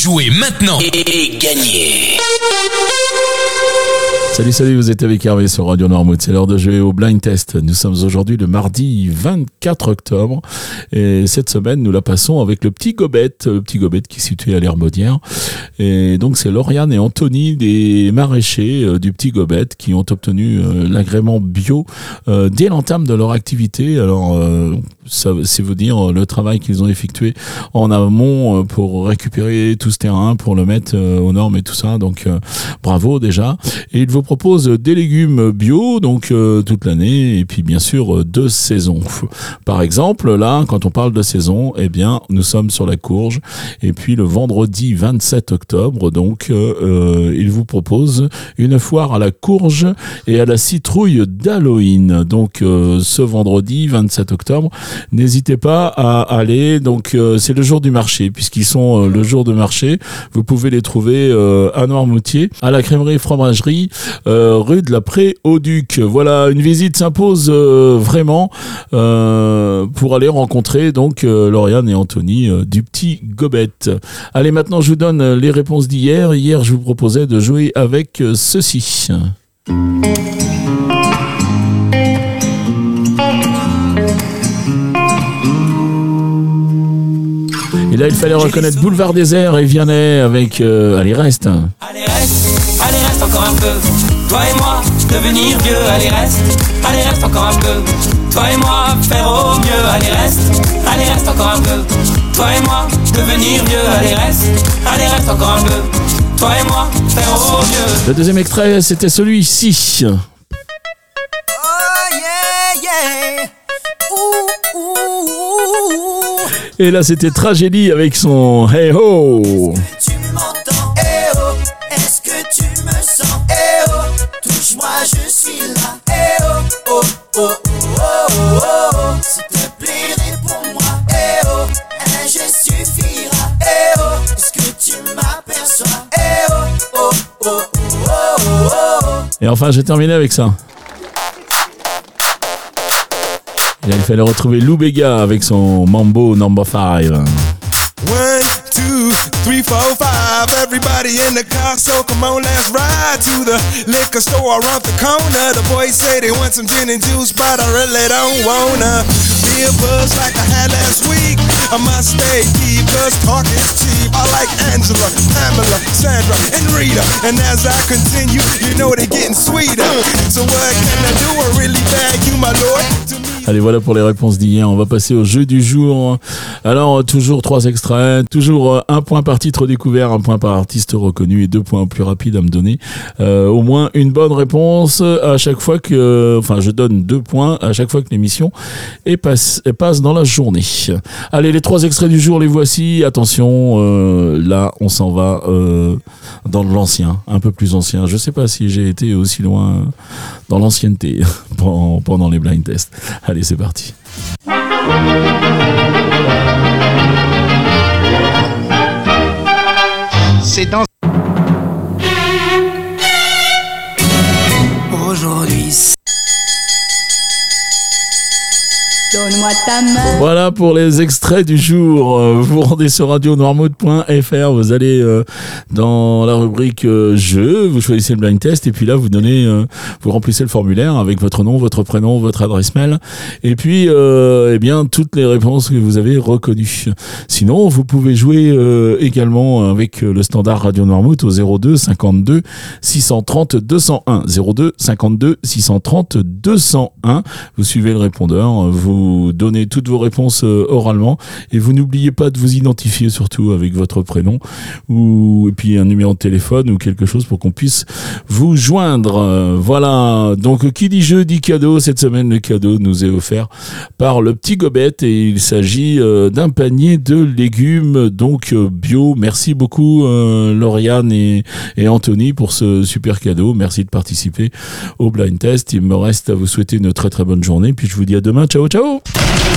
Jouez maintenant. Et gagnez Salut, salut, vous êtes avec Hervé sur Radio Normouth. C'est l'heure de jouer au blind test. Nous sommes aujourd'hui le mardi 24 octobre. Et cette semaine, nous la passons avec le petit Gobet, le petit Gobet qui est situé à l'Hermaudière. Et donc, c'est Lauriane et Anthony des maraîchers euh, du petit Gobet qui ont obtenu euh, l'agrément bio euh, dès l'entame de leur activité. Alors, ça, c'est vous dire le travail qu'ils ont effectué en amont pour récupérer tout ce terrain, pour le mettre aux normes et tout ça. Donc, bravo déjà. Et vous propose des légumes bio, donc euh, toute l'année, et puis bien sûr euh, de saison. Par exemple, là, quand on parle de saison, eh bien, nous sommes sur la courge, et puis le vendredi 27 octobre, donc, euh, il vous propose une foire à la courge et à la citrouille d'Halloween. Donc, ce vendredi 27 octobre, n'hésitez pas à aller. Donc, c'est le jour du marché, puisqu'ils sont le jour de marché. Vous pouvez les trouver à Noirmoutier, à la crèmerie fromagerie euh, rue de la Pré au Duc. Voilà, une visite s'impose euh, vraiment euh, pour aller rencontrer donc Lauriane et Anthony du petit Gobet. Allez, maintenant je vous donne les réponses d'hier. Hier, je vous proposais de jouer avec ceci. Et là, il fallait reconnaître Boulevard Désert et Vianney avec Allez, reste. Allez, reste, allez, reste encore un peu. Toi et moi, devenir vieux, allez reste, allez reste encore un peu. Toi et moi, faire au mieux, allez reste, allez reste encore un peu. Toi et moi, devenir vieux, allez reste, allez reste encore un peu. Toi et moi, faire au mieux. Le deuxième extrait, c'était celui-ci. Oh yeah, yeah. Ouh, ouh, ouh. Et là, c'était Tragédie avec son Hey Ho. Et enfin, j'ai terminé avec ça. Et là, il fallait retrouver Lou Bega avec son Mambo Number 5. One, two, three, four, five. Everybody in the car, so come on, let's ride to the liquor store around the corner. The boys say they want some gin and juice, but I really don't wanna be buzz like I had last week. I must stay deep, cause talk is cheap. I like Angela, Pamela, Sandra, and Rita. And as I continue, you know they're getting sweeter. So what can I do? I really bag you, my lord. Allez, voilà pour les réponses d'hier. On va passer au jeu du jour. Alors, toujours trois extraits, toujours euh, un point par titre découvert, un point par artiste reconnu et deux points plus rapides à me donner. Euh, au moins une bonne réponse à chaque fois que, enfin, je donne deux points à chaque fois que l'émission est passe, passe dans la journée. Allez, les trois extraits du jour, les voici. Attention, euh, là, on s'en va euh, dans l'ancien, un peu plus ancien. Je sais pas si j'ai été aussi loin dans l'ancienneté pendant les blind tests. Allez, c'est parti. C'est dans Voilà pour les extraits du jour. Euh, Vous rendez sur radionoirmouth.fr, vous allez euh, dans la rubrique euh, jeu, vous choisissez le blind test et puis là vous donnez, vous remplissez le formulaire avec votre nom, votre prénom, votre adresse mail et puis eh bien toutes les réponses que vous avez reconnues. Sinon, vous pouvez jouer également avec le standard Radio Noirmouth au 02 52 630 201 02 52 630 201. Vous suivez le répondeur, vous donnez toutes vos réponses euh, oralement et vous n'oubliez pas de vous identifier surtout avec votre prénom ou puis un numéro de téléphone ou quelque chose pour qu'on puisse vous joindre. Voilà. Donc qui dit jeu dit cadeau. Cette semaine le cadeau nous est offert par le petit Gobet et il s'agit euh, d'un panier de légumes donc euh, bio. Merci beaucoup Lauriane et Anthony pour ce super cadeau. Merci de participer au blind test. Il me reste à vous souhaiter une très très bonne journée puis je vous dis à demain. Ciao ciao. Yeah.